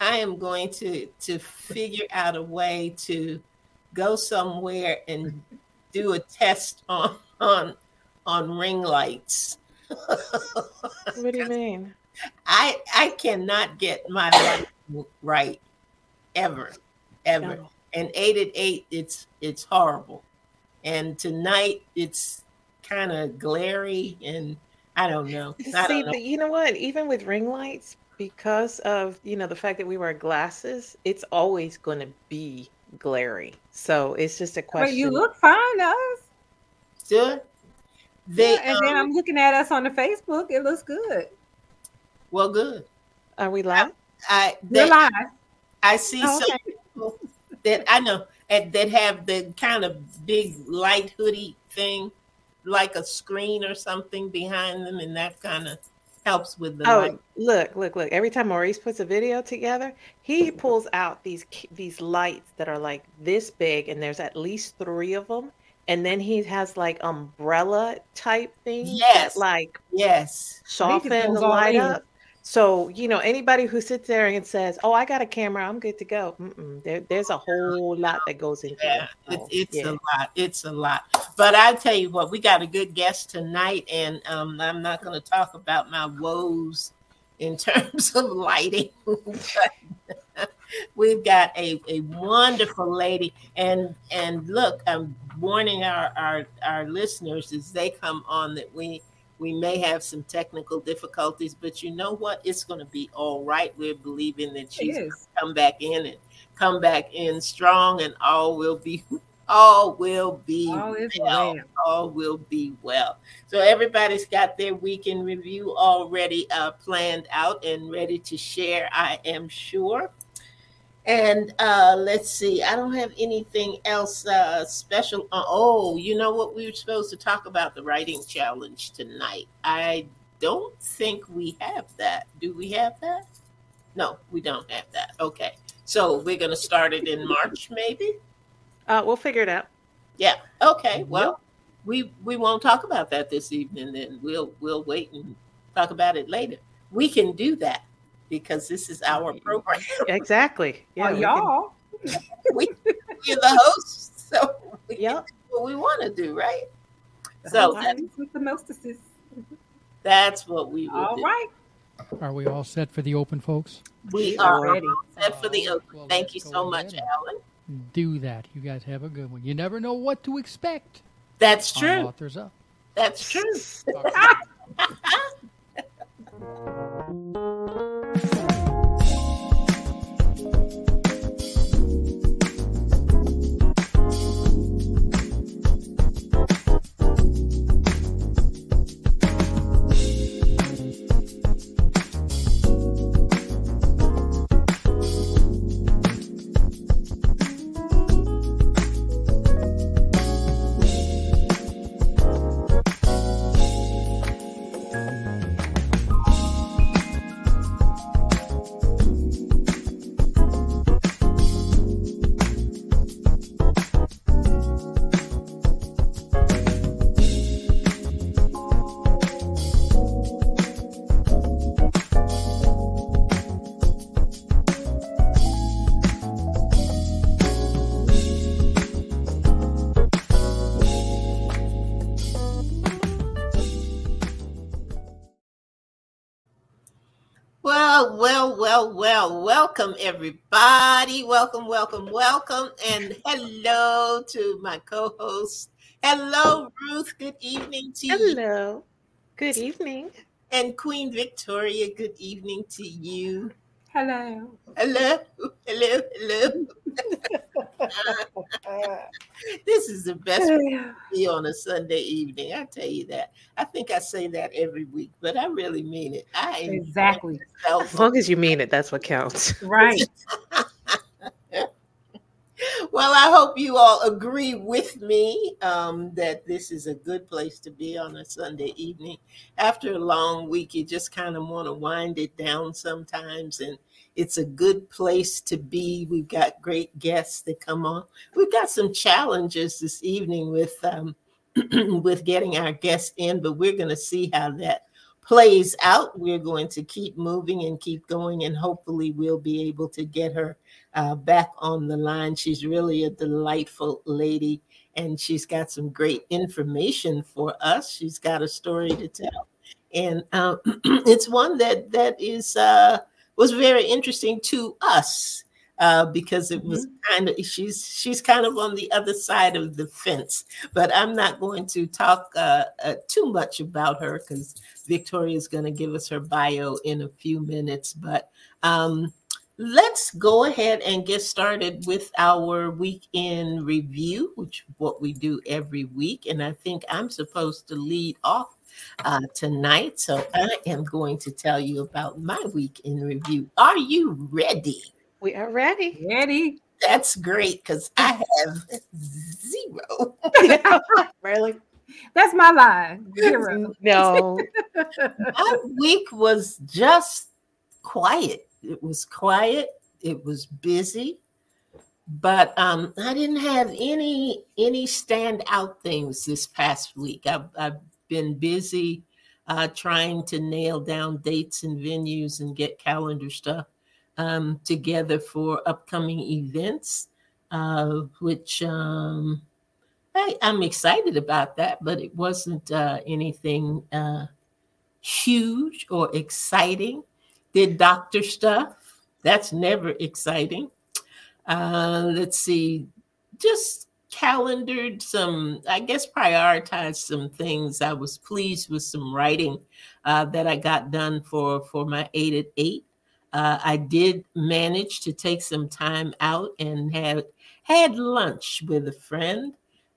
I am going to to figure out a way to go somewhere and do a test on on on ring lights. what do you mean? I I cannot get my light right ever, ever. No. And eight at eight, it's it's horrible. And tonight, it's kind of glary and I don't know. I See, don't know. you know what? Even with ring lights, because of you know the fact that we wear glasses, it's always going to be glary. So it's just a question. But you look fine, us. Sure. They, yeah, and um, then I'm looking at us on the Facebook. It looks good. Well, good. Are we live? I, they, We're live. I see oh, some people that I know that have the kind of big light hoodie thing, like a screen or something behind them, and that kind of helps with the oh, light. Look, look, look. Every time Maurice puts a video together, he pulls out these these lights that are like this big, and there's at least three of them. And then he has like umbrella type things yes. that like yes soften the light up. So, you know, anybody who sits there and says, "Oh, I got a camera, I'm good to go," there, there's a whole lot that goes into yeah, it. It's, yeah. a lot. It's a lot. But I tell you what, we got a good guest tonight, and um, I'm not going to talk about my woes in terms of lighting. we've got a, a wonderful lady, and and look, I'm warning our, our our listeners as they come on that we we may have some technical difficulties, but you know what? It's going to be all right. We're believing that she's come back in and come back in strong, and all will be all will be all well. well. All will be well. So everybody's got their weekend review already uh, planned out and ready to share. I am sure. And uh, let's see, I don't have anything else uh, special. Uh, oh, you know what? We were supposed to talk about the writing challenge tonight. I don't think we have that. Do we have that? No, we don't have that. Okay. So we're going to start it in March, maybe? Uh, we'll figure it out. Yeah. Okay. Well, we we won't talk about that this evening. Then we'll we'll wait and talk about it later. We can do that because this is our program. Exactly. Yeah, y'all. Can, we, we're the hosts, so we yep. do what we want to do, right? So that's, with the mostesses. That's what we will All do. right. Are we all set for the open, folks? We are ready. set for the open. Well, Thank you so much, Alan. Do that. You guys have a good one. You never know what to expect. That's true. Authors up. That's true. welcome everybody. Welcome, welcome, welcome, and hello to my co-host. Hello, Ruth. Good evening to hello. you. Hello. Good evening. And Queen Victoria. Good evening to you. Hello. Hello. Hello. Hello. this is the best be on a Sunday evening. I tell you that. I think I say that every week, but I really mean it. I exactly. As long as you mean it, that's what counts. Right. Well, I hope you all agree with me um, that this is a good place to be on a Sunday evening. After a long week, you just kind of want to wind it down sometimes and it's a good place to be. We've got great guests that come on. We've got some challenges this evening with um, with getting our guests in, but we're going to see how that plays out, we're going to keep moving and keep going, and hopefully, we'll be able to get her uh, back on the line. She's really a delightful lady, and she's got some great information for us. She's got a story to tell, and um, it's one that that is uh, was very interesting to us uh, because it was mm-hmm. kind of she's she's kind of on the other side of the fence. But I'm not going to talk uh, uh, too much about her because Victoria is going to give us her bio in a few minutes. But um, let's go ahead and get started with our weekend review, which what we do every week. And I think I'm supposed to lead off uh, tonight. So I am going to tell you about my week in review. Are you ready? We are ready. Ready. That's great because I have zero. really? That's my line. Zero. No. my week was just quiet. It was quiet. It was busy, but um, I didn't have any any standout things this past week. I've, I've been busy uh, trying to nail down dates and venues and get calendar stuff um, together for upcoming events, uh, which um, I, am excited about that, but it wasn't uh, anything uh, huge or exciting. Did doctor stuff. That's never exciting. Uh, let's see, just calendared some, I guess, prioritized some things. I was pleased with some writing uh, that I got done for for my eight at eight. Uh, I did manage to take some time out and had had lunch with a friend.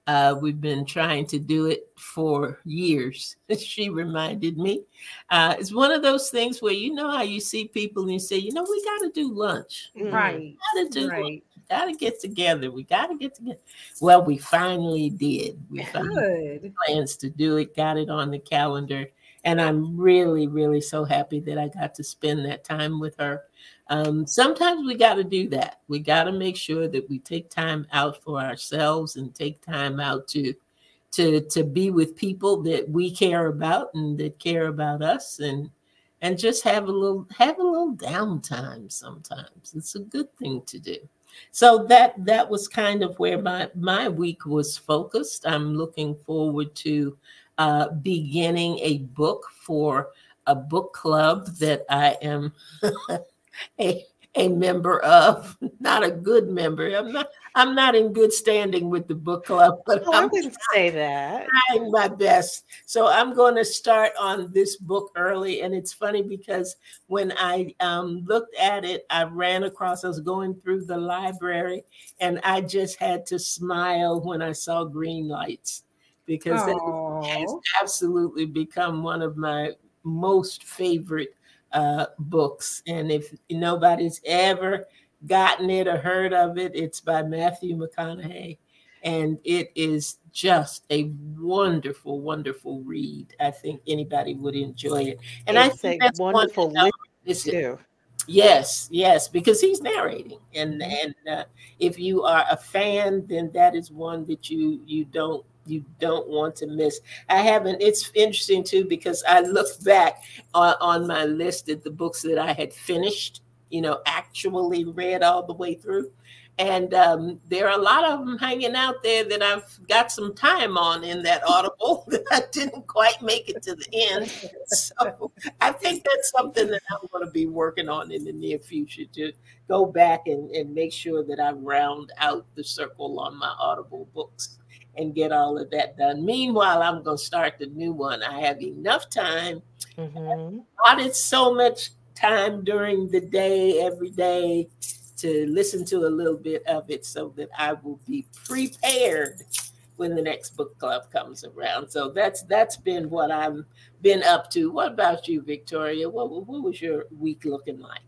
Uh, we've been trying to do it for years. she reminded me. Uh, it's one of those things where you know how you see people and you say, you know, we got to do lunch. Right. Got to do right. Got to get together. We got to get together. Well, we finally did. We Good. plans to do it. Got it on the calendar and I'm really, really so happy that I got to spend that time with her. Um, sometimes we got to do that. We got to make sure that we take time out for ourselves and take time out to to to be with people that we care about and that care about us and and just have a little have a little downtime sometimes it's a good thing to do so that that was kind of where my my week was focused i'm looking forward to uh, beginning a book for a book club that I am a, a member of. Not a good member. I'm not. I'm not in good standing with the book club, but oh, I wouldn't say that. Trying my best. So I'm going to start on this book early, and it's funny because when I um, looked at it, I ran across. I was going through the library, and I just had to smile when I saw green lights because has absolutely become one of my most favorite uh, books. And if nobody's ever gotten it or heard of it, it's by Matthew McConaughey. And it is just a wonderful, wonderful read. I think anybody would enjoy it. And it's I think that's wonderful too. Yes, yes, because he's narrating, and and uh, if you are a fan, then that is one that you you don't you don't want to miss. I haven't. It's interesting too because I look back on, on my list at the books that I had finished. You know, actually read all the way through, and um, there are a lot of them hanging out there that I've got some time on in that Audible that I didn't quite make it to the end. So I think that's something that I'm going to be working on in the near future to go back and, and make sure that I round out the circle on my Audible books and get all of that done. Meanwhile, I'm going to start the new one. I have enough time. Mm-hmm. Not so much time during the day, every day, to listen to a little bit of it so that I will be prepared when the next book club comes around. So that's that's been what I've been up to. What about you, Victoria? What, what was your week looking like?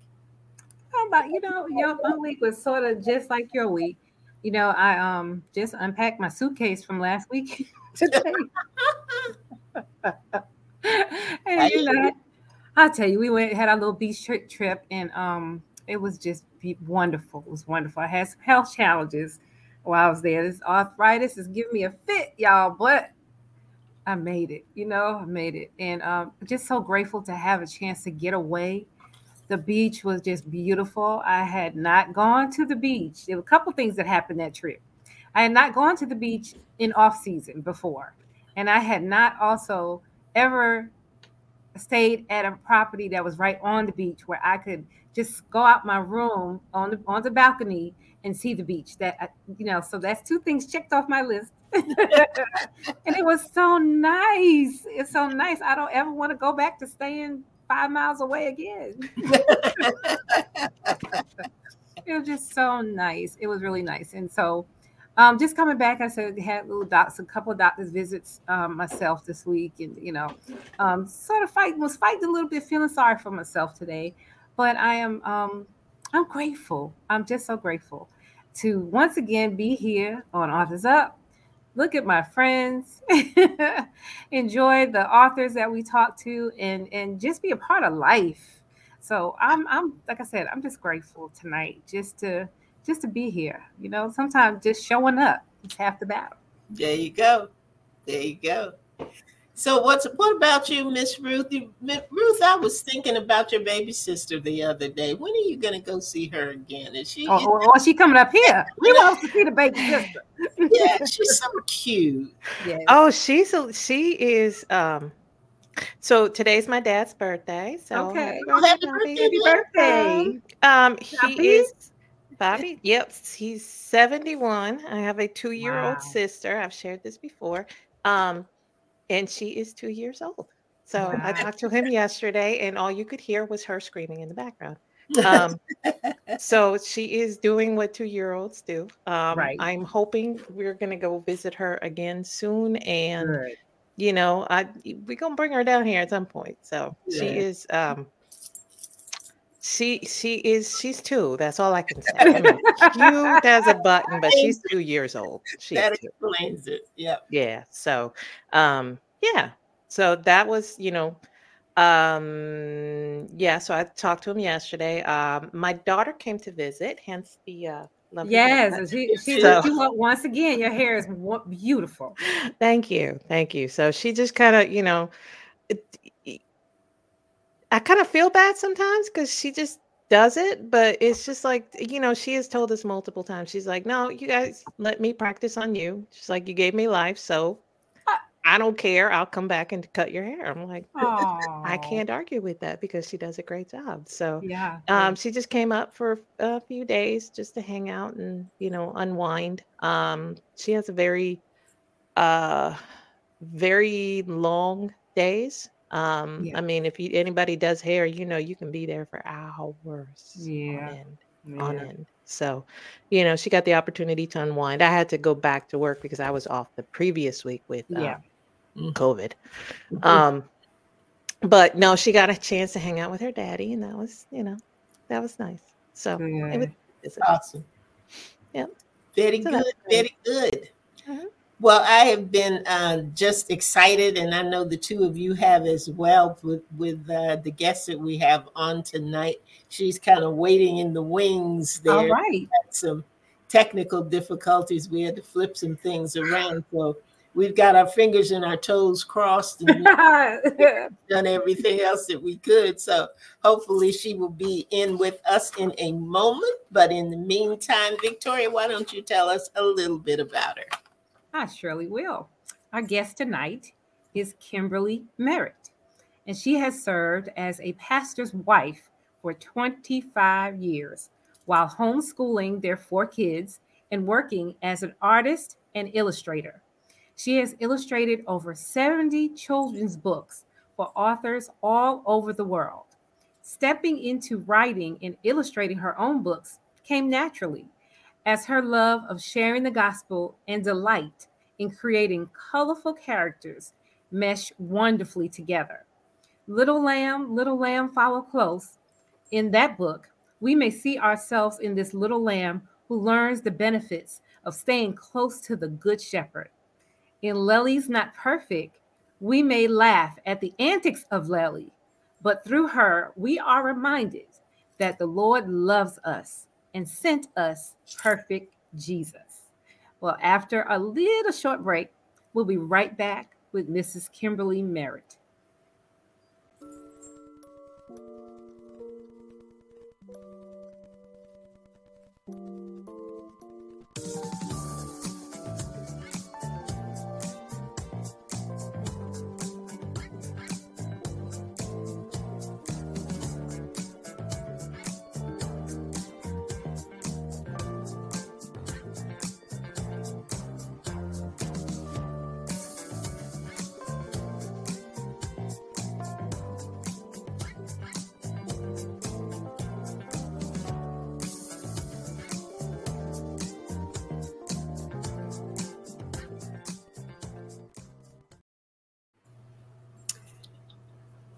How about you know, your my week was sort of just like your week you know, I um just unpacked my suitcase from last week today. and you know, I'll tell you, we went had our little beach trip, and um, it was just wonderful. It was wonderful. I had some health challenges while I was there. This arthritis is giving me a fit, y'all, but I made it. You know, I made it, and um, just so grateful to have a chance to get away. The beach was just beautiful. I had not gone to the beach. There were a couple things that happened that trip. I had not gone to the beach in off season before, and I had not also ever stayed at a property that was right on the beach where I could just go out my room on the on the balcony and see the beach. That uh, you know, so that's two things checked off my list. and it was so nice. It's so nice. I don't ever want to go back to staying five miles away again. it was just so nice. It was really nice. And so um, just coming back, I said had a little docs, a couple of doctors visits um, myself this week, and you know, um, sort of fight was fighting a little bit, feeling sorry for myself today, but I am um, I'm grateful. I'm just so grateful to once again be here on Authors Up. Look at my friends, enjoy the authors that we talk to, and and just be a part of life. So I'm I'm like I said, I'm just grateful tonight just to just to be here. You know, sometimes just showing up is half the battle. There you go. There you go. So what's what about you, Miss Ruth? Ruth, I was thinking about your baby sister the other day. When are you going to go see her again? Is she? Oh, is, oh, oh she coming up here. We want to see the baby sister. yeah, she's so cute. Yeah. Oh, she's a, she is. Um, so today's my dad's birthday. So okay, happy, oh, happy, birthday, happy birthday. Um, he happy? is Bobby, yep, he's 71. I have a two year old wow. sister. I've shared this before. Um, and she is two years old. So. I talked to him yesterday, and all you could hear was her screaming in the background. Um, so she is doing what two year olds do. Um, right. I'm hoping we're going to go visit her again soon. And, Good. you know, I we're going to bring her down here at some point. So yeah. she is um, she she is she's two. That's all I can say. I mean, cute as a button, but she's two years old. She's that explains two. it. Yeah. Yeah. So, um, yeah. So that was, you know, um, yeah. So I talked to him yesterday. Um, my daughter came to visit, hence the uh, Yes, she, she, so, she, once again, your hair is beautiful. Thank you, thank you. So she just kind of, you know, it, I kind of feel bad sometimes because she just does it, but it's just like, you know, she has told us multiple times. She's like, no, you guys let me practice on you. She's like, you gave me life. So I don't care. I'll come back and cut your hair. I'm like, I can't argue with that because she does a great job. So yeah, um, she just came up for a few days just to hang out and you know unwind. Um, she has a very, uh, very long days. Um, yeah. I mean, if you, anybody does hair, you know, you can be there for hours yeah. on end, yeah. on end. So, you know, she got the opportunity to unwind. I had to go back to work because I was off the previous week with yeah. Um, COVID. Mm-hmm. Um, but no, she got a chance to hang out with her daddy, and that was, you know, that was nice. So it was awesome. Yeah. Very so good. Very good. Uh-huh. Well, I have been uh, just excited, and I know the two of you have as well with with uh, the guests that we have on tonight. She's kind of waiting in the wings there. All right. Some technical difficulties. We had to flip some things around, so we've got our fingers and our toes crossed and done everything else that we could. So hopefully she will be in with us in a moment. But in the meantime, Victoria, why don't you tell us a little bit about her? I surely will. Our guest tonight is Kimberly Merritt, and she has served as a pastor's wife for 25 years while homeschooling their four kids and working as an artist and illustrator. She has illustrated over 70 children's books for authors all over the world. Stepping into writing and illustrating her own books came naturally as her love of sharing the gospel and delight in creating colorful characters mesh wonderfully together. Little Lamb, Little Lamb, Follow Close. In that book, we may see ourselves in this little lamb who learns the benefits of staying close to the Good Shepherd. In Lely's Not Perfect, we may laugh at the antics of Lely, but through her, we are reminded that the Lord loves us and sent us perfect Jesus. Well, after a little short break, we'll be right back with Mrs. Kimberly Merritt.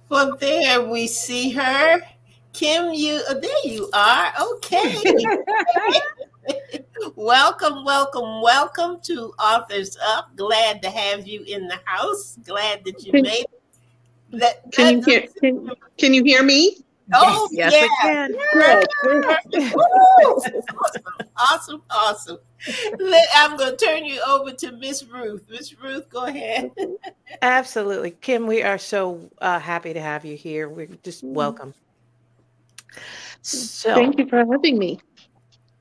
Well, there we see her. Kim, you oh, there you are. Okay. welcome, welcome, welcome to Authors Up. Glad to have you in the house. Glad that you Can- made it. That, Can you hear? Can, can you hear me? Oh, yes, yeah. we can. Woo! awesome, awesome. Let- I'm going to turn you over to Miss Ruth. Miss Ruth, go ahead. Absolutely. Kim, we are so uh, happy to have you here. We're just Mhm. welcome. So Thank you for having me.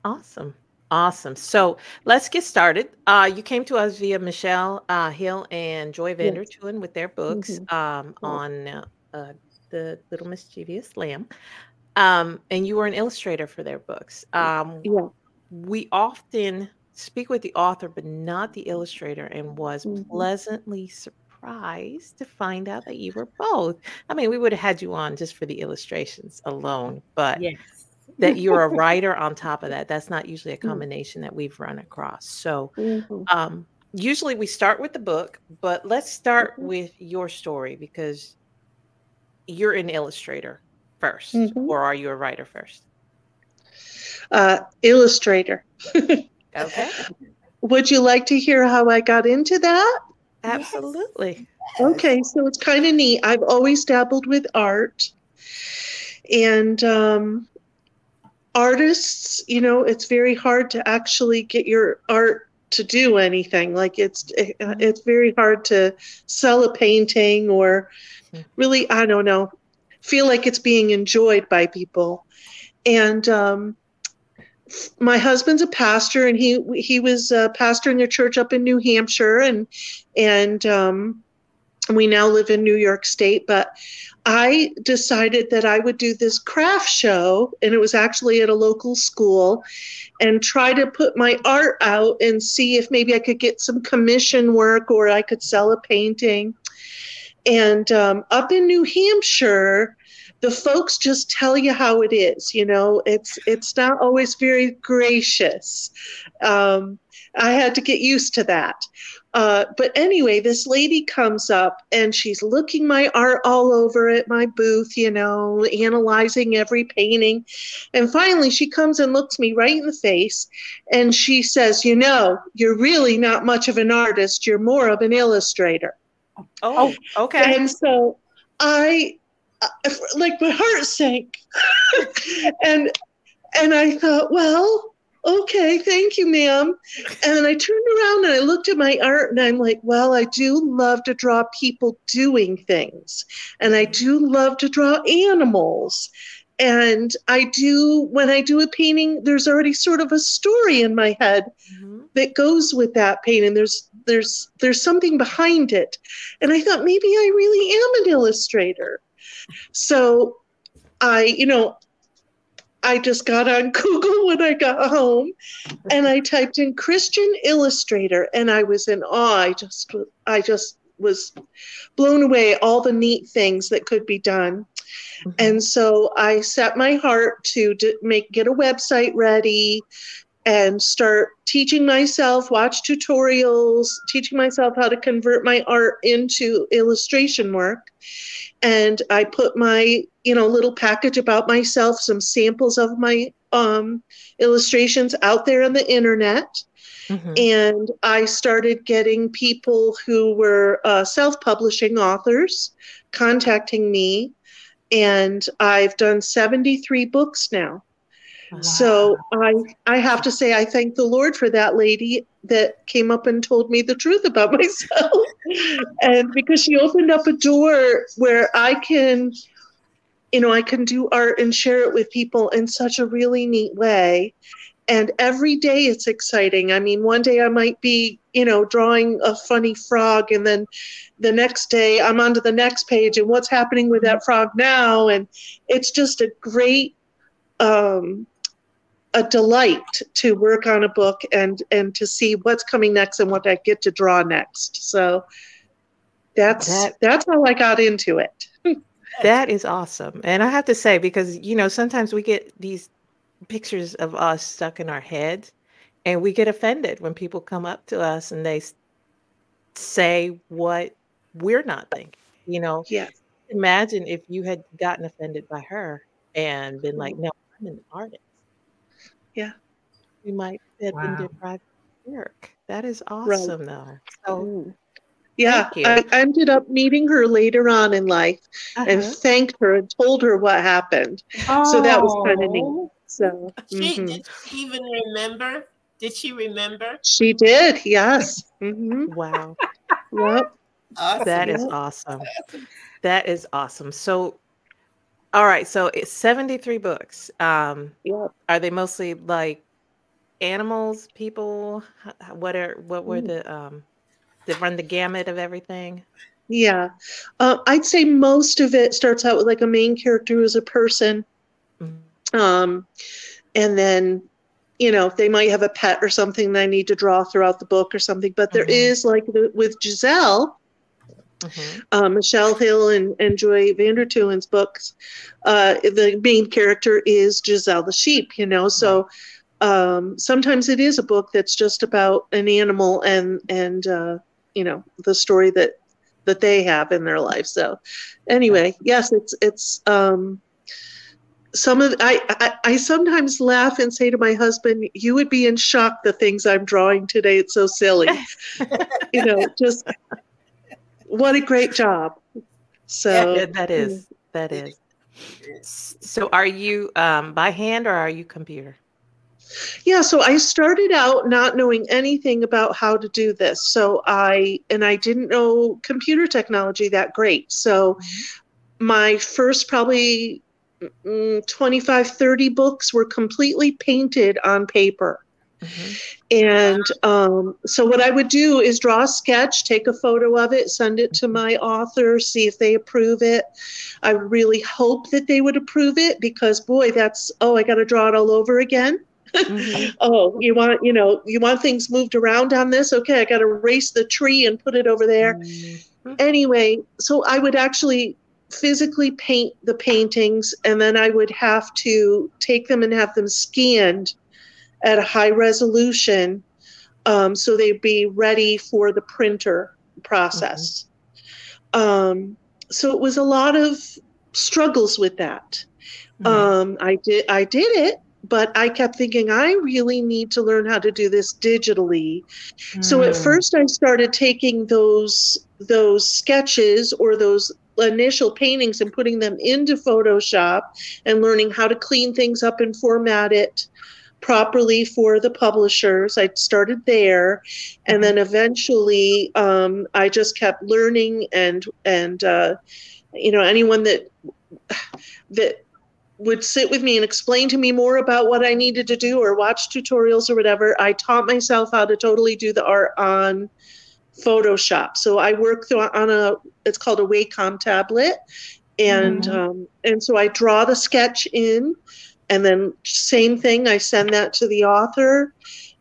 awesome. Awesome. So let's get started. Uh, you came to us via Michelle uh, Hill and Joy Vander Tuin with their books Mhm. um, on uh, uh, the Little Mischievous Lamb. Um, and you were an illustrator for their books. Um, Yeah. we often speak with the author, but not the illustrator, and was Mhm. pleasantly surprised to find out that you were both. I mean, we would have had you on just for the illustrations alone, but Yes. that you're a writer on top of that, that's not usually a Mm. combination that we've run across. So, Mhm. um, usually we start with the book, but let's start Mhm. with your story because you're an illustrator 1st Mhm. or are you a writer first? Uh, illustrator. Okay, Would you like to hear how I got into that? absolutely. Okay, so it's kind of neat. I've always dabbled with art, and um, artists, you know, it's very hard to actually get your art to do anything. Like it's it- it's very hard to sell a painting or really, I don't know, feel like it's being enjoyed by people. And um, my husband's a pastor, and he he was uh, pastoring a church up in New Hampshire, and and um, we now live in New York State. But I decided that I would do this craft show, and it was actually at a local school, and try to put my art out and see if maybe I could get some commission work or I could sell a painting. And um, up in New Hampshire, the folks just tell you how it is. You know, it's it's not always very gracious. Um, I had to get used to that. Uh, but anyway, this lady comes up and she's looking my art all over at my booth, you know, analyzing every painting. And finally, she comes and looks me right in the face and she says, You know, you're really not much of an artist, you're more of an illustrator. Oh, okay. And so I, uh, like, my heart sank. and and I thought, well, okay, thank you, ma'am. And then I turned around and I looked at my art and I'm like, well, I do love to draw people doing things. And I do love to draw animals. And I do, when I do a painting, there's already sort of a story in my head Mhm. that goes with that painting. There's there's there's something behind it. And I thought maybe I really am an illustrator. So I, you know, I just got on Google when I got home and I typed in Christian illustrator and I was in awe. I just I just was blown away all the neat things that could be done. Mm-hmm. And so I set my heart to make get a website ready and start teaching myself, watch tutorials, teaching myself how to convert my art into illustration work. And I put my, you know, little package about myself, some samples of my um, illustrations out there on the internet. Mhm. And I started getting people who were uh, self publishing authors contacting me. And I've done 73 books now. So I I have to say I thank the Lord for that lady that came up and told me the truth about myself. and because she opened up a door where I can you know, I can do art and share it with people in such a really neat way. And every day it's exciting. I mean, one day I might be, you know, drawing a funny frog, and then the next day I'm on to the next page and what's happening with that frog now. And it's just a great um, a delight to work on a book and and to see what's coming next and what I get to draw next. So that's that, that's how I got into it. that is awesome. And I have to say because you know sometimes we get these pictures of us stuck in our heads and we get offended when people come up to us and they say what we're not thinking. You know, yeah. Imagine if you had gotten offended by her and been like, "No, I'm an artist." Yeah. We might have wow. been deprived of work. That is awesome, right. though. So, yeah, I ended up meeting her later on in life uh-huh. and thanked her and told her what happened. Oh. So that was kind of neat. So, she, mm-hmm. did she even remember? Did she remember? She did. Yes. Mm-hmm. Wow. yep. Awesome. That is awesome. That is awesome. So, all right. So it's 73 books. Um, yeah. Are they mostly like animals, people? What are, what were mm. the, um, that run the gamut of everything? Yeah. Uh, I'd say most of it starts out with like a main character who is a person. Mm-hmm. Um, and then, you know, they might have a pet or something that I need to draw throughout the book or something. But there mm-hmm. is like the, with Giselle, Mm-hmm. Uh, Michelle Hill and, and Joy Vander Tuin's books, uh, the main character is Giselle the sheep, you know. So um, sometimes it is a book that's just about an animal and and uh, you know the story that that they have in their life. So anyway, yes, it's it's um, some of I, I, I sometimes laugh and say to my husband, "You would be in shock the things I'm drawing today. It's so silly." you know, just what a great job. So yeah, that is that is. So are you um, by hand or are you computer? Yeah, so I started out not knowing anything about how to do this. So I and I didn't know computer technology that great. So mm-hmm. my first probably mm, 25 30 books were completely painted on paper. Mm-hmm. And um, so, what I would do is draw a sketch, take a photo of it, send it to my author, see if they approve it. I really hope that they would approve it because, boy, that's oh, I got to draw it all over again. Mm-hmm. oh, you want you know you want things moved around on this? Okay, I got to erase the tree and put it over there. Mm-hmm. Anyway, so I would actually physically paint the paintings and then I would have to take them and have them scanned at a high resolution um, so they'd be ready for the printer process. Mm-hmm. Um, so it was a lot of struggles with that. Mm-hmm. Um, I did I did it, but I kept thinking I really need to learn how to do this digitally. Mm. So at mm. first I started taking those those sketches or those initial paintings and putting them into Photoshop and learning how to clean things up and format it properly for the publishers. I started there, and then eventually um, I just kept learning and and uh, you know anyone that that would sit with me and explain to me more about what I needed to do or watch tutorials or whatever. I taught myself how to totally do the art on Photoshop. So I work on a it's called a Wacom tablet, and mm-hmm. um, and so I draw the sketch in and then same thing i send that to the author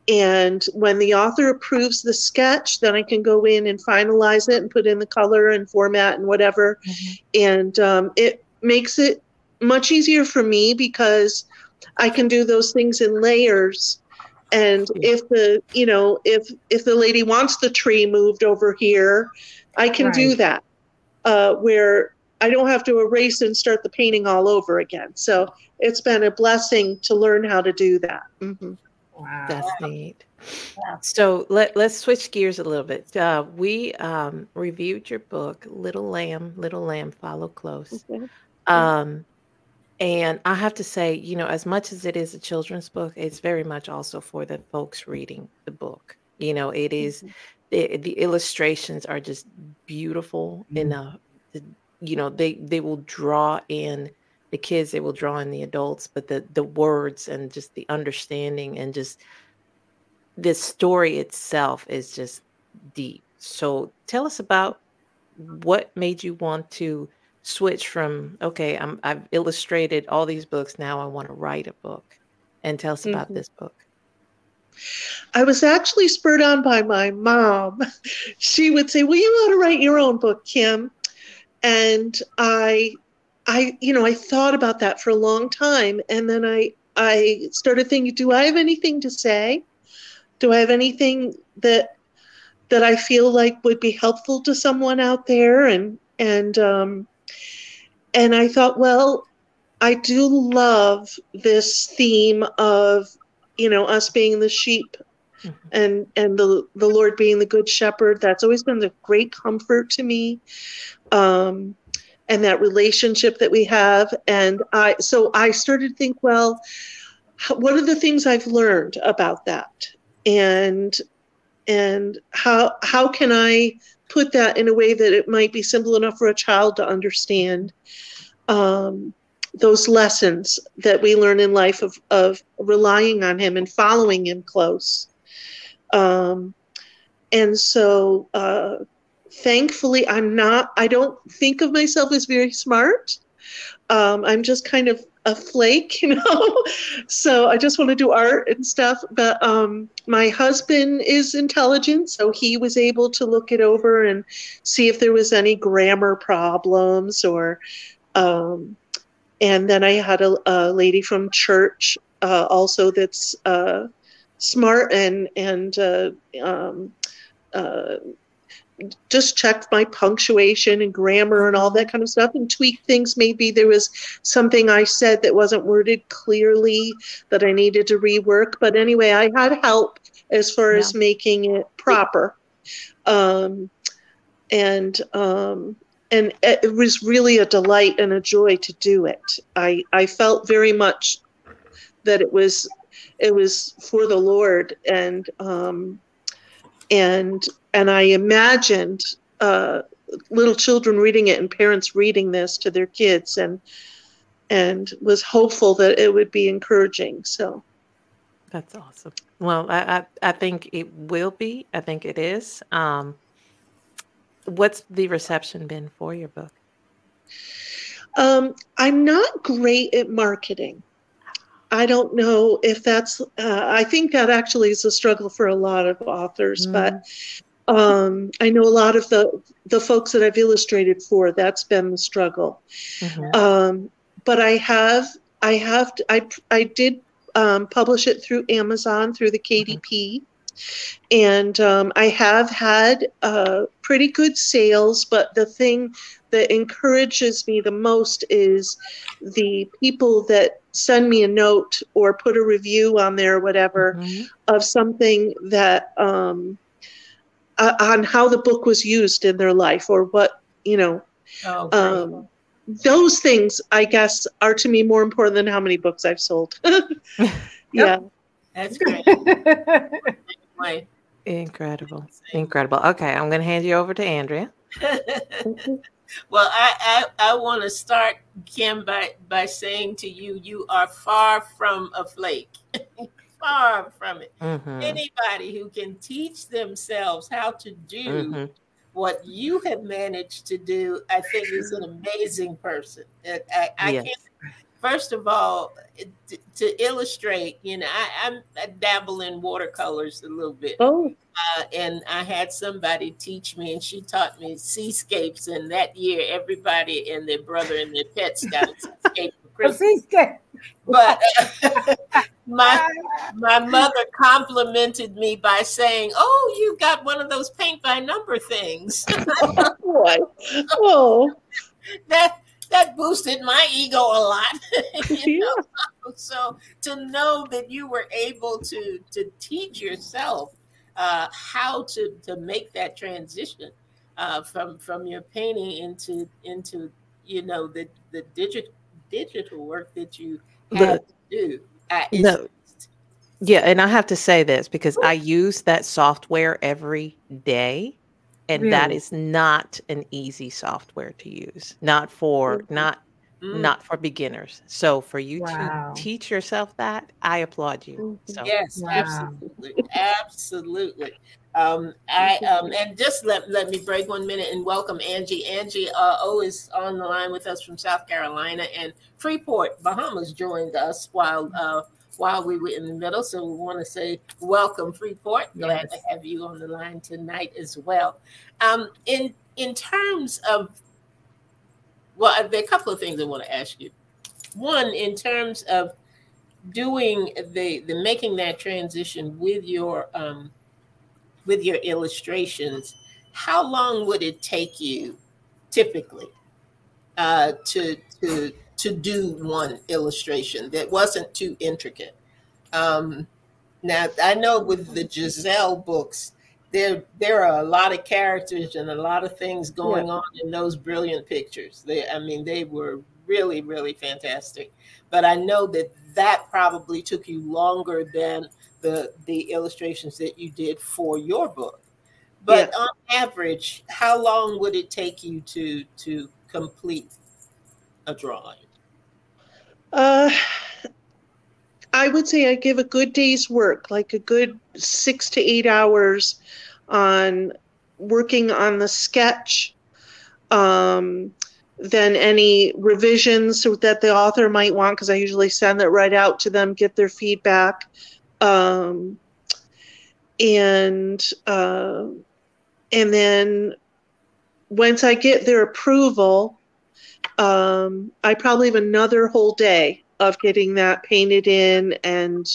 and when the author approves the sketch then i can go in and finalize it and put in the color and format and whatever mm-hmm. and um, it makes it much easier for me because i can do those things in layers and if the you know if if the lady wants the tree moved over here i can right. do that uh, where I don't have to erase and start the painting all over again. So it's been a blessing to learn how to do that. Mm-hmm. Wow, that's neat. So let let's switch gears a little bit. Uh, we um, reviewed your book, Little Lamb, Little Lamb, Follow Close, um, And I have to say, you know, as much as it is a children's book, it's very much also for the folks reading the book. You know, it is, the, the illustrations are just beautiful enough. You know, they they will draw in the kids, they will draw in the adults, but the the words and just the understanding and just the story itself is just deep. So tell us about what made you want to switch from okay, I'm I've illustrated all these books, now I want to write a book. And tell us about Mhm. this book. I was actually spurred on by my mom. She would say, "Well, you ought to write your own book, Kim." And I, I, you know, I thought about that for a long time, and then I, I started thinking, "Do I have anything to say? Do I have anything that that I feel like would be helpful to someone out there?" And and um, and I thought, well, I do love this theme of you know us being the sheep Mhm. and and the the lord being the good shepherd that's always been a great comfort to me um and that relationship that we have and i so i started to think well what are the things i've learned about that and and how how can i put that in a way that it might be simple enough for a child to understand um those lessons that we learn in life of, of relying on him and following him close. Um, and so, uh, thankfully, I'm not, I don't think of myself as very smart. Um, I'm just kind of a flake, you know? so I just want to do art and stuff. But um, my husband is intelligent, so he was able to look it over and see if there was any grammar problems or. Um, and then I had a, a lady from church uh, also that's uh, smart and and uh, um, uh, just checked my punctuation and grammar and all that kind of stuff and tweaked things. Maybe there was something I said that wasn't worded clearly that I needed to rework. But anyway, I had help as far as making it proper. Um, and um, and it was really a delight and a joy to do it. I I felt very much that it was it was for the Lord and um, and and I imagined uh, little children reading it and parents reading this to their kids and and was hopeful that it would be encouraging. So That's awesome. Well, I, I, I think it will be. I think it is. Um, what's the reception been for your book? Um, I'm not great at marketing. I don't know if that's, uh, I think that actually is a struggle for a lot of authors, but um, I know a lot of the, the folks that I've illustrated for, that's been the struggle. Mhm. Um, but I have, I have, I, I did um, publish it through Amazon, through the KDP. And um, I have had uh, pretty good sales, but the thing that encourages me the most is the people that send me a note or put a review on there, or whatever, Mhm. of something that um, uh, on how the book was used in their life or what you know Oh, um, those things i guess are to me more important than how many books i've sold yeah That's great. Incredible. Incredible. Okay, I'm going to hand you over to Andrea. Well, I, I, I want to start, Kim, by, by saying to you, you are far from a flake. far from it. Mhm. Anybody who can teach themselves how to do Mhm. what you have managed to do, I think is an amazing person. I, I, I can't first of all, to, to illustrate, you know, I, I'm I dabble in watercolors a little bit, oh uh, and I had somebody teach me, and she taught me seascapes. And that year, everybody and their brother and their pets got a seascape for Christmas. But my my mother complimented me by saying, "Oh, you've got one of those paint by number things." boy oh that that boosted my ego a lot. you know? yeah So to know that you were able to to teach yourself uh, how to to make that transition uh, from from your painting into into you know the the digital digital work that you had to do. Uh, No, yeah, and I have to say this because I use that software every day, and that Really? is not an easy software to use. Not for Mhm. not Mm, not for beginners. So for you Wow. to teach yourself that, I applaud you. Mhm. So Yes, Wow. absolutely, absolutely. Um, I um, and just let let me break one minute and welcome Angie. Angie uh, O is on the line with us from South Carolina, and Freeport, Bahamas, joined us while uh, while we were in the middle. So we want to say welcome, Freeport. Glad to have you on the line tonight as well. Um, in in terms of well, there are a couple of things I want to ask you. One, in terms of doing the the making that transition with your um with your illustrations how long would it take you typically uh to to to do one illustration that wasn't too intricate um now i know with the giselle books there there are a lot of characters and a lot of things going on in those brilliant pictures they i mean they were really really fantastic but I know that that probably took you longer than the the illustrations that you did for your book. But Yes. on average, how long would it take you to to complete a drawing? Uh, I would say I give a good day's work, like a good six to eight hours on working on the sketch. Um, then any revisions that the author might want, because I usually send that right out to them, get their feedback. Um, and uh, and then once I get their approval, um, I probably have another whole day of getting that painted in and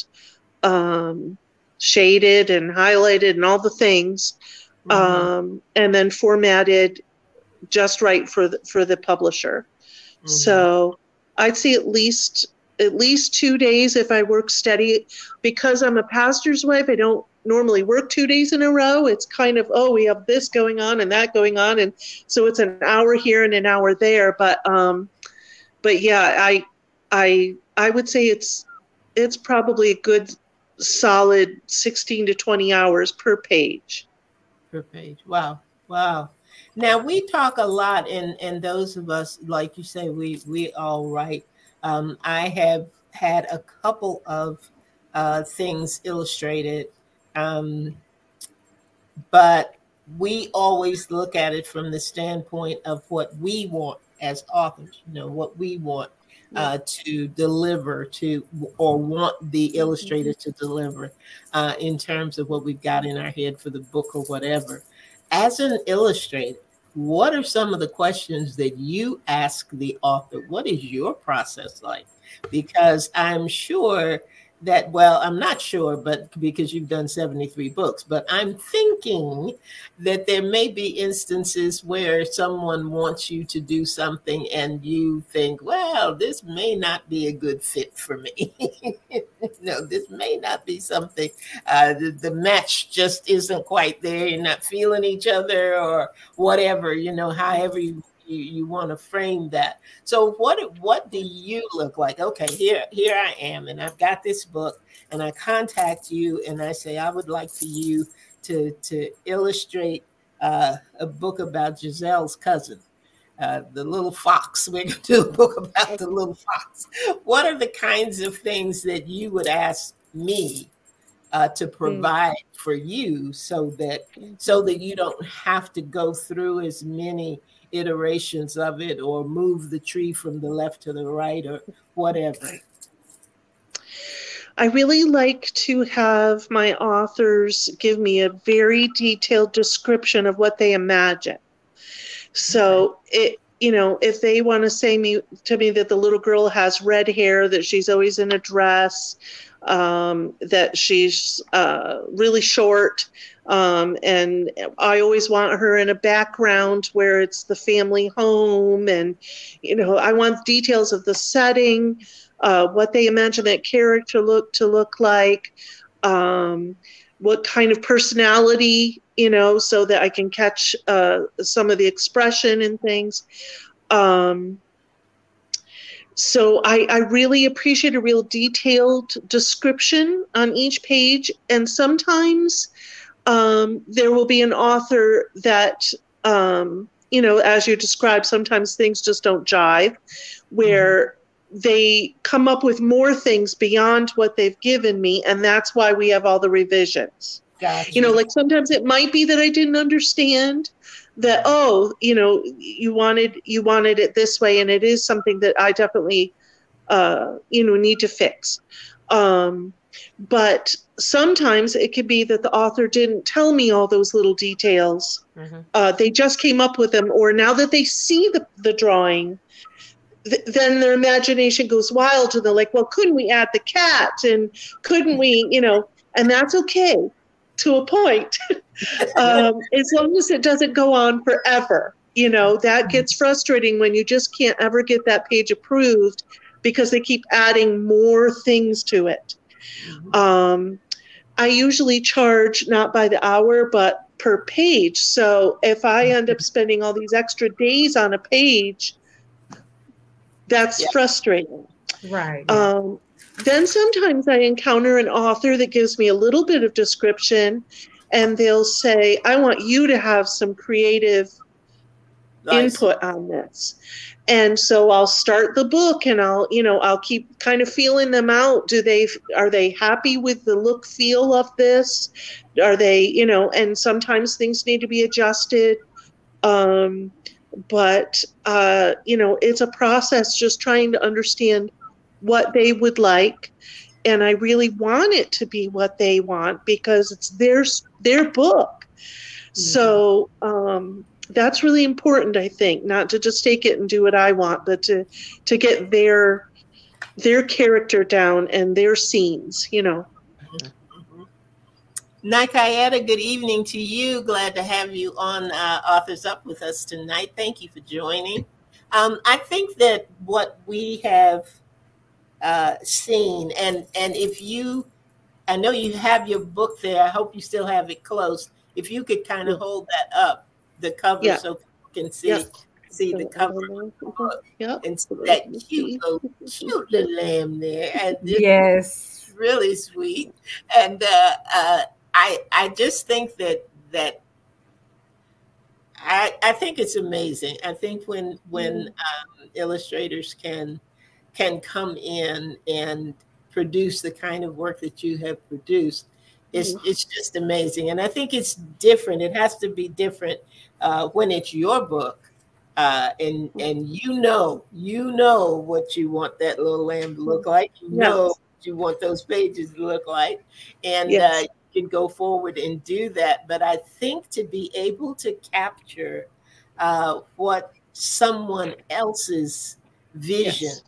um, shaded and highlighted and all the things, Mm-hmm. um, and then formatted just right for the, for the publisher. Mhm. So I'd say at least at least two days if I work steady. Because I'm a pastor's wife, I don't normally work two days in a row. It's kind of oh we have this going on and that going on, and so it's an hour here and an hour there. But um, but yeah, I I I would say it's it's probably a good solid 16 to 20 hours per page. per page. Wow, wow. Now we talk a lot, and and those of us, like you say, we we all write. Um, I have had a couple of uh, things illustrated, um, but we always look at it from the standpoint of what we want as authors. You know, what we want uh, to deliver to, or want the illustrator to deliver uh, in terms of what we've got in our head for the book or whatever. As an illustrator, what are some of the questions that you ask the author? What is your process like? Because I'm sure that, well, I'm not sure, but because you've done 73 books, but I'm thinking that there may be instances where someone wants you to do something and you think, well, this may not be a good fit for me. no, this may not be something uh, the, the match just isn't quite there. You're not feeling each other or whatever, you know, however you, you, you want to frame that. So what what do you look like? Okay, here here I am, and I've got this book, and I contact you and I say, I would like for you to to illustrate uh, a book about Giselle's cousin. Uh, the little fox. We're going to do a book about the little fox. What are the kinds of things that you would ask me uh, to provide for you so that so that you don't have to go through as many iterations of it or move the tree from the left to the right or whatever I really like to have my authors give me a very detailed description of what they imagine. So it you know, if they want to say me to me that the little girl has red hair, that she's always in a dress, um, that she's uh, really short, um, and I always want her in a background where it's the family home, and you know, I want details of the setting, uh, what they imagine that character look to look like, um, what kind of personality, you know, so that I can catch uh, some of the expression and things. Um, so I, I really appreciate a real detailed description on each page. And sometimes um, there will be an author that, um, you know, as you described, sometimes things just don't jive, where mm-hmm. they come up with more things beyond what they've given me. And that's why we have all the revisions. Gotcha. You know, like sometimes it might be that I didn't understand that oh you know you wanted you wanted it this way and it is something that i definitely uh, you know need to fix. Um, but sometimes it could be that the author didn't tell me all those little details. Mm-hmm. uh, they just came up with them or now that they see the, the drawing th- then their imagination goes wild and they're like well couldn't we add the cat? And couldn't we you know and that's okay to a point um, as long as it doesn't go on forever. You know, that mm-hmm. gets frustrating when you just can't ever get that page approved because they keep adding more things to it. Mm-hmm. Um, I usually charge not by the hour, but per page. So if I end up spending all these extra days on a page, that's yeah. frustrating. Right. Um, then sometimes I encounter an author that gives me a little bit of description and they'll say, I want you to have some creative nice. input on this. And so I'll start the book and I'll, you know, I'll keep kind of feeling them out. Do they, are they happy with the look feel of this? Are they, you know, and sometimes things need to be adjusted. Um, but, uh, you know, it's a process just trying to understand what they would like and I really want it to be what they want because it's their their book. Mm-hmm. So um, that's really important, I think, not to just take it and do what I want, but to to get their their character down and their scenes, you know. Nikayetta, good evening to you. Glad to have you on uh, Authors Up with us tonight. Thank you for joining. Um, I think that what we have uh, seen. And and if you, I know you have your book there. I hope you still have it closed. If you could kind of hold that up, the cover, yeah. so people can see. Yeah. See the cover yep. and see that cute little, cute little lamb there, and yes, really sweet. And uh, uh, I I just think that that I, I think it's amazing. I think when when mm-hmm. um, illustrators can can come in and produce the kind of work that you have produced it's, mm-hmm. it's just amazing. And i think it's different. It has to be different uh, when it's your book uh, and and you know you know what you want that little lamb to look like. You yes. know you want those pages to look like. And yes. uh, you can go forward and do that. But i think to be able to capture uh, what someone else's vision yes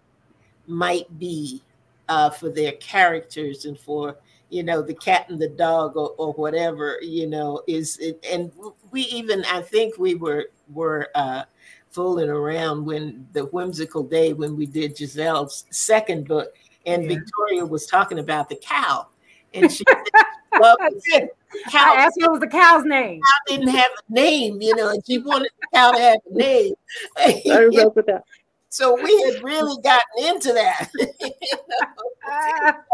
might be uh, for their characters and for you know the cat and the dog or, or whatever you know is it, and we even i think we were were uh, fooling around when the whimsical day when we did giselle's second book and yeah. victoria was talking about the cow and she well, cow, I asked what was the cow's name. Cow didn't have a name, you know, and she wanted the cow to have a name. I remember that. So we had really gotten into that.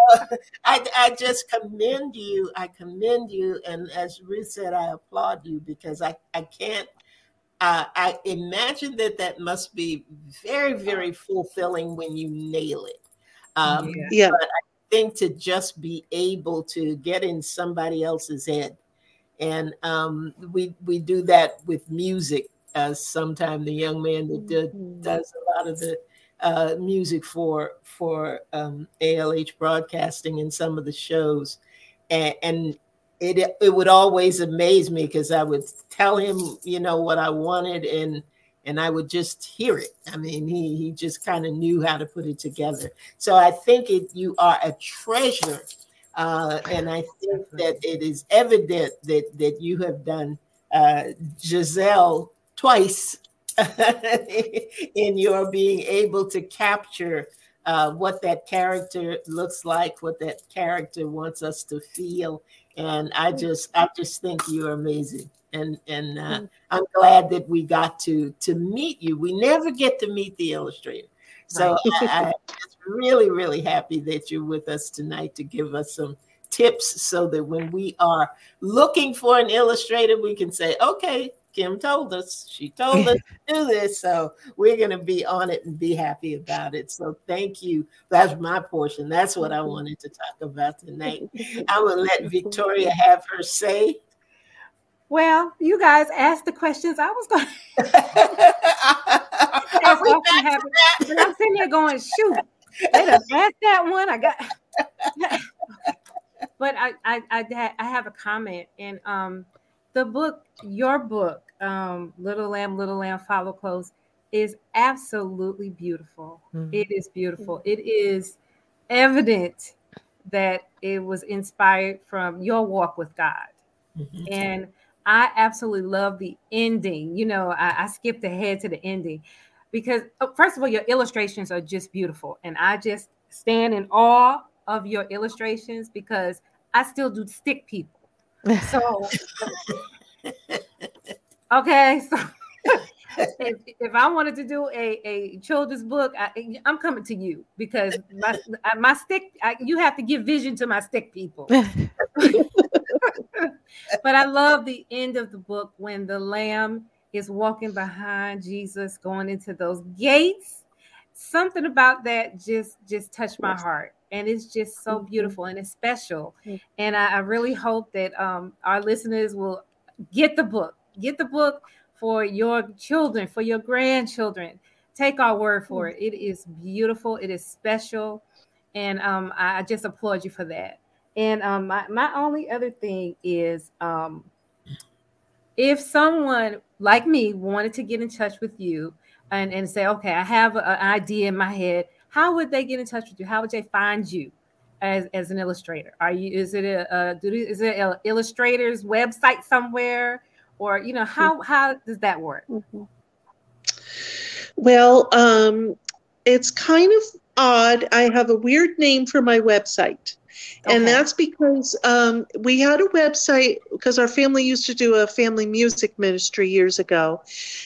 I, I just commend you. I commend you. And as Ruth said, I applaud you because I, I can't, uh, I imagine that that must be very, very fulfilling when you nail it. Um, yeah. yeah. But I think to just be able to get in somebody else's head. And um, we, we do that with music as sometime the young man that did, mm-hmm. does a lot of the uh, music for for um, ALH broadcasting and some of the shows, and, and it it would always amaze me because I would tell him, you know, what I wanted, and and I would just hear it. I mean, he he just kind of knew how to put it together. So I think it you are a treasure, uh, and I think that it is evident that that you have done uh, Giselle twice in your being able to capture uh, what that character looks like, what that character wants us to feel. And I just, I just think you're amazing. And and uh, I'm glad that we got to to meet you. We never get to meet the illustrator, So I, I'm really, really happy that you're with us tonight to give us some tips so that when we are looking for an illustrator, we can say, okay, Kim told us, she told us to do this. So we're going to be on it and be happy about it. So thank you. That's my portion. That's what I wanted to talk about tonight. I will let Victoria have her say. Well, you guys asked the questions I was going to Are we often back to happen. But I'm sitting there going, shoot, they done asked that one. I got but I, I I I have a comment and um the book, your book, um, Little Lamb, Little Lamb, Follow Close, is absolutely beautiful. Mhm. It is beautiful. It is evident that it was inspired from your walk with God. Mhm. And I absolutely love the ending. You know, I, I skipped ahead to the ending because, oh, first of all, your illustrations are just beautiful. And I just stand in awe of your illustrations because I still do stick people. So, okay. So, if, if I wanted to do a, a children's book, I, I'm coming to you because my, my stick, I, you have to give vision to my stick people but I love the end of the book when the lamb is walking behind Jesus going into those gates. Something about that just just touched my heart. And it's just so Mhm. beautiful and it's special. Mhm. And I, I really hope that um, our listeners will get the book, get the book for your children, for your grandchildren. Take our word for it. It is beautiful. It is special. And um, I I just applaud you for that. And um, my, my only other thing is um, if someone like me wanted to get in touch with you and, and say, okay, I have a- an idea in my head, how would they get in touch with you? How would they find you as, as an illustrator? Are you is it a, a do is it an illustrator's website somewhere? Or you know, how how does that work? Mhm. Well, um, it's kind of odd. I have a weird name for my website. And that's because um, we had a website because our family used to do a family music ministry years ago.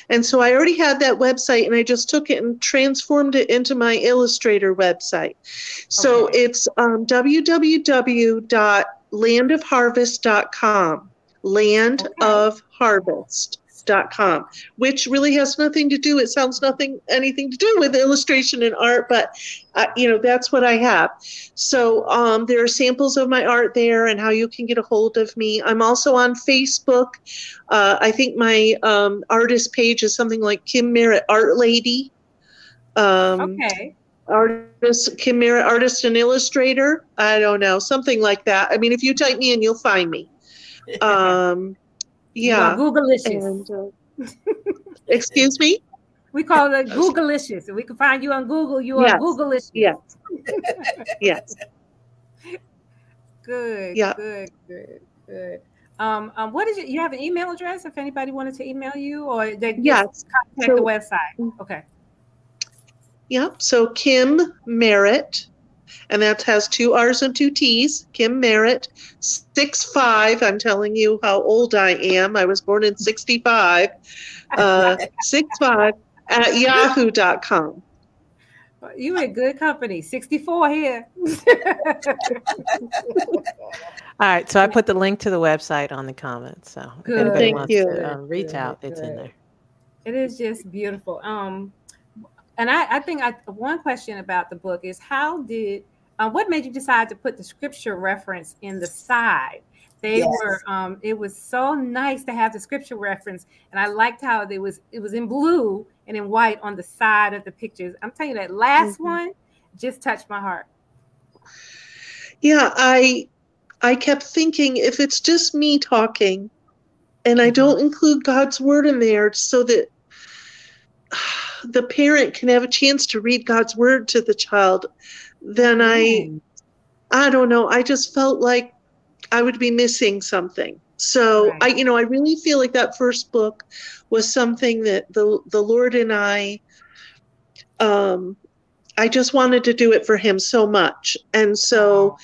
And so I already had that website and I just took it and transformed it into my Illustrator website. So Okay. it's um, www.landofharvest.com. Land Okay. of harvest.com which really has nothing to do it sounds nothing anything to do with illustration and art but uh, you know that's what i have. So um, there are samples of my art there and how you can get a hold of me. I'm also on facebook. Uh, i think my um, artist page is something like kim merritt art lady. Um, Okay. artist kim merritt artist and illustrator. I don't know something like that. I mean if you type me in you'll find me. Um, yeah Googleicious. uh, excuse me we call it Googleicious. We can find you on Google, you are Yes. Googleicious. Yes. yes Good. Yeah. Good. Good. Good. Um, um, what is it? You have an email address if anybody wanted to email you or they yes contact the website. Okay. Yep. So Kim Merritt, and that has two R's and two T's. Kim Merritt, six five. I'm telling you how old I am. I was born in sixty five. Uh, six five at yahoo.com. You in good company. 64 here. All right, so I put the link to the website on the comments. So if Good. anybody Thank wants you. to um, reach Good, out, it's in there. it is just beautiful. Um, and I, I think I, one question about the book is how did uh, what made you decide to put the scripture reference in the side? They Yes. were um, it was so nice to have the scripture reference, and I liked how it was it was in blue and in white on the side of the pictures. I'm telling you that last Mhm. one just touched my heart. Yeah, I I kept thinking if it's just me talking and I don't include God's word in there so that the parent can have a chance to read God's word to the child, then I I don't know, I just felt like I would be missing something. So Right. I you know, I really feel like that first book was something that the the Lord and I um I just wanted to do it for him so much. And so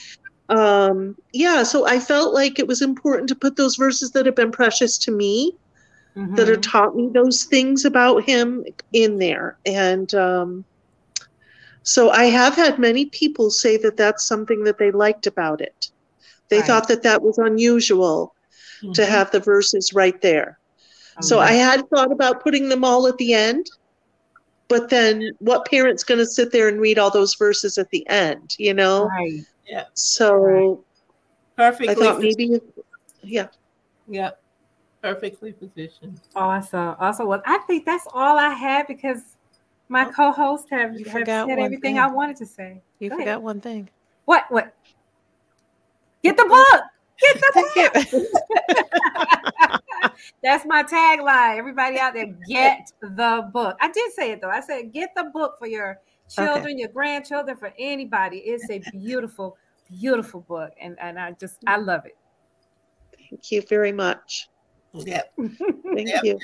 um yeah so i felt like it was important to put those verses that have been precious to me that have Mhm. taught me those things about him in there and um So I have had many people say that that's something that they liked about it. They Right. thought that that was unusual to Mhm. have the verses right there. So I had thought about putting them all at the end, but then what parent's going to sit there and read all those verses at the end, you know? Right. Yeah. So perfect. I thought maybe, yeah. yeah, perfectly positioned. Awesome. Awesome. Well, I think that's all I had because my Oh, co-hosts have, you have forgot said everything thing. I wanted to say. You Go ahead. forgot one thing. What? What? Get the book. Get the book. That's my tagline. Everybody out there, get the book. I did say it though. I said, get the book for your children, your grandchildren, for anybody. It's a beautiful, beautiful book, and and I just I love it. Thank you very much. Yeah. Thank Yep. you.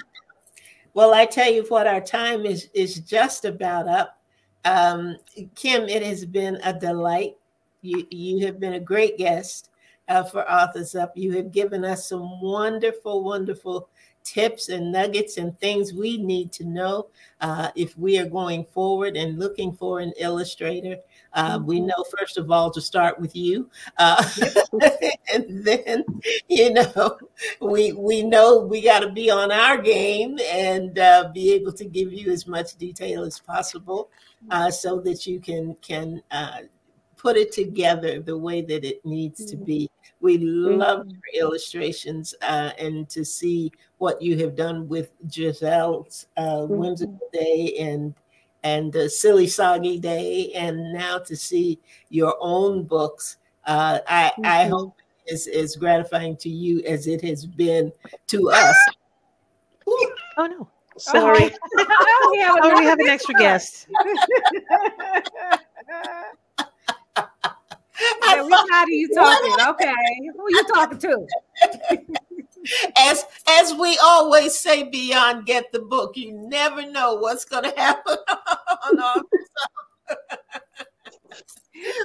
Well, I tell you what, our time is is just about up. Um, Kim, it has been a delight. You you have been a great guest uh, for Authors Up. You have given us some wonderful, wonderful tips and nuggets and things we need to know uh, if we are going forward and looking for an illustrator. Uh, We know, first of all, to start with you, uh, and then you know we we know we got to be on our game and uh, be able to give you as much detail as possible, uh, so that you can can uh, put it together the way that it needs to be. We love your illustrations uh, and to see what you have done with Giselle's uh, Whimsical Day and and the Silly Soggy Day, and now to see your own books. Uh, I I Mhm. hope is as gratifying to you as it has been to us. Ooh, Oh no. Sorry. oh, we have, Oh, we have an extra guest. yeah, we tired of you talking. Okay, who are you talking to? As we always say beyond get the book you never know what's going to happen on our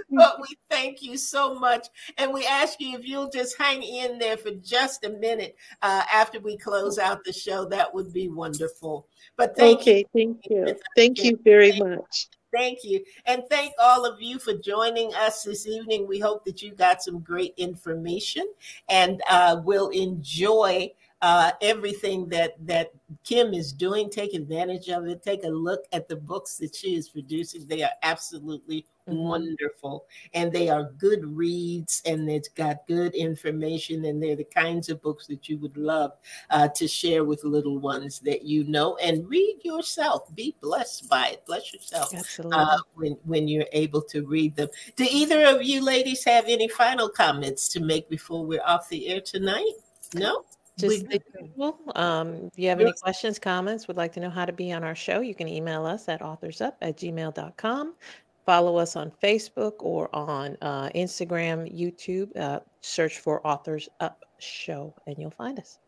but we thank you so much and we ask you if you'll just hang in there for just a minute uh, after we close out the show that would be wonderful but thank you Okay, thank you. Thank you very much. Thank you. And thank all of you for joining us this evening. We hope that you got some great information and uh, will enjoy uh, everything that, that Kim is doing. Take advantage of it. Take a look at the books that she is producing. They are absolutely Mhm. wonderful and they are good reads and it's got good information and they're the kinds of books that you would love uh, to share with little ones that you know and read yourself. Be blessed by it. Bless yourself Absolutely. uh, when when you're able to read them. Do either of you ladies have any final comments to make before we're off the air tonight? No. Just we- usual. Um, if you have any questions, comments, would like to know how to be on our show, you can email us at authorsup at gmail.com. Follow us on Facebook or on uh, Instagram, YouTube. Uh, search for Authors Up Show and you'll find us.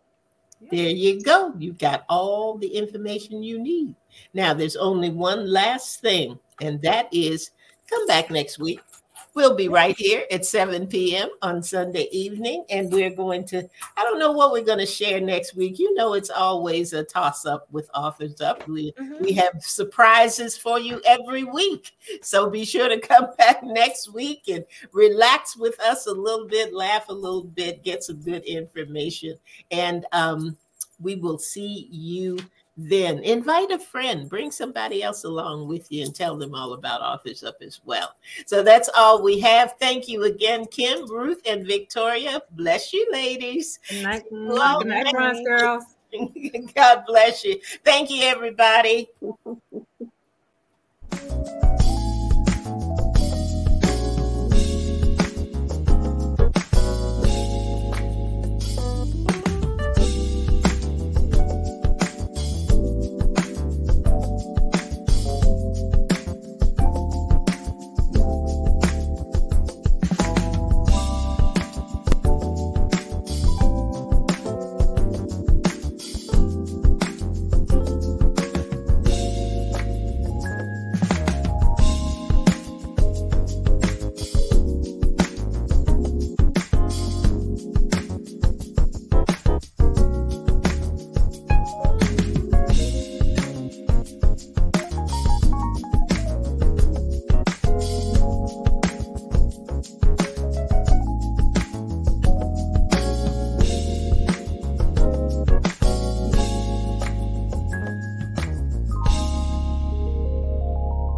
There you go. You've got all the information you need. Now, there's only one last thing, and that is come back next week. We'll be right here at 7 p.m. on Sunday evening, and we're going to, I don't know what we're going to share next week. You know, it's always a toss up with Authors Up. We, we have surprises for you every week. So be sure to come back next week and relax with us a little bit, laugh a little bit, get some good information. And um, we will see you then. Invite a friend, bring somebody else along with you, and tell them all about Authors Up as well. So that's all we have. Thank you again, Kim, Ruth, and Victoria. Bless you, ladies. Good night, Well, good night. Bronze girls. God bless you. Thank you, everybody.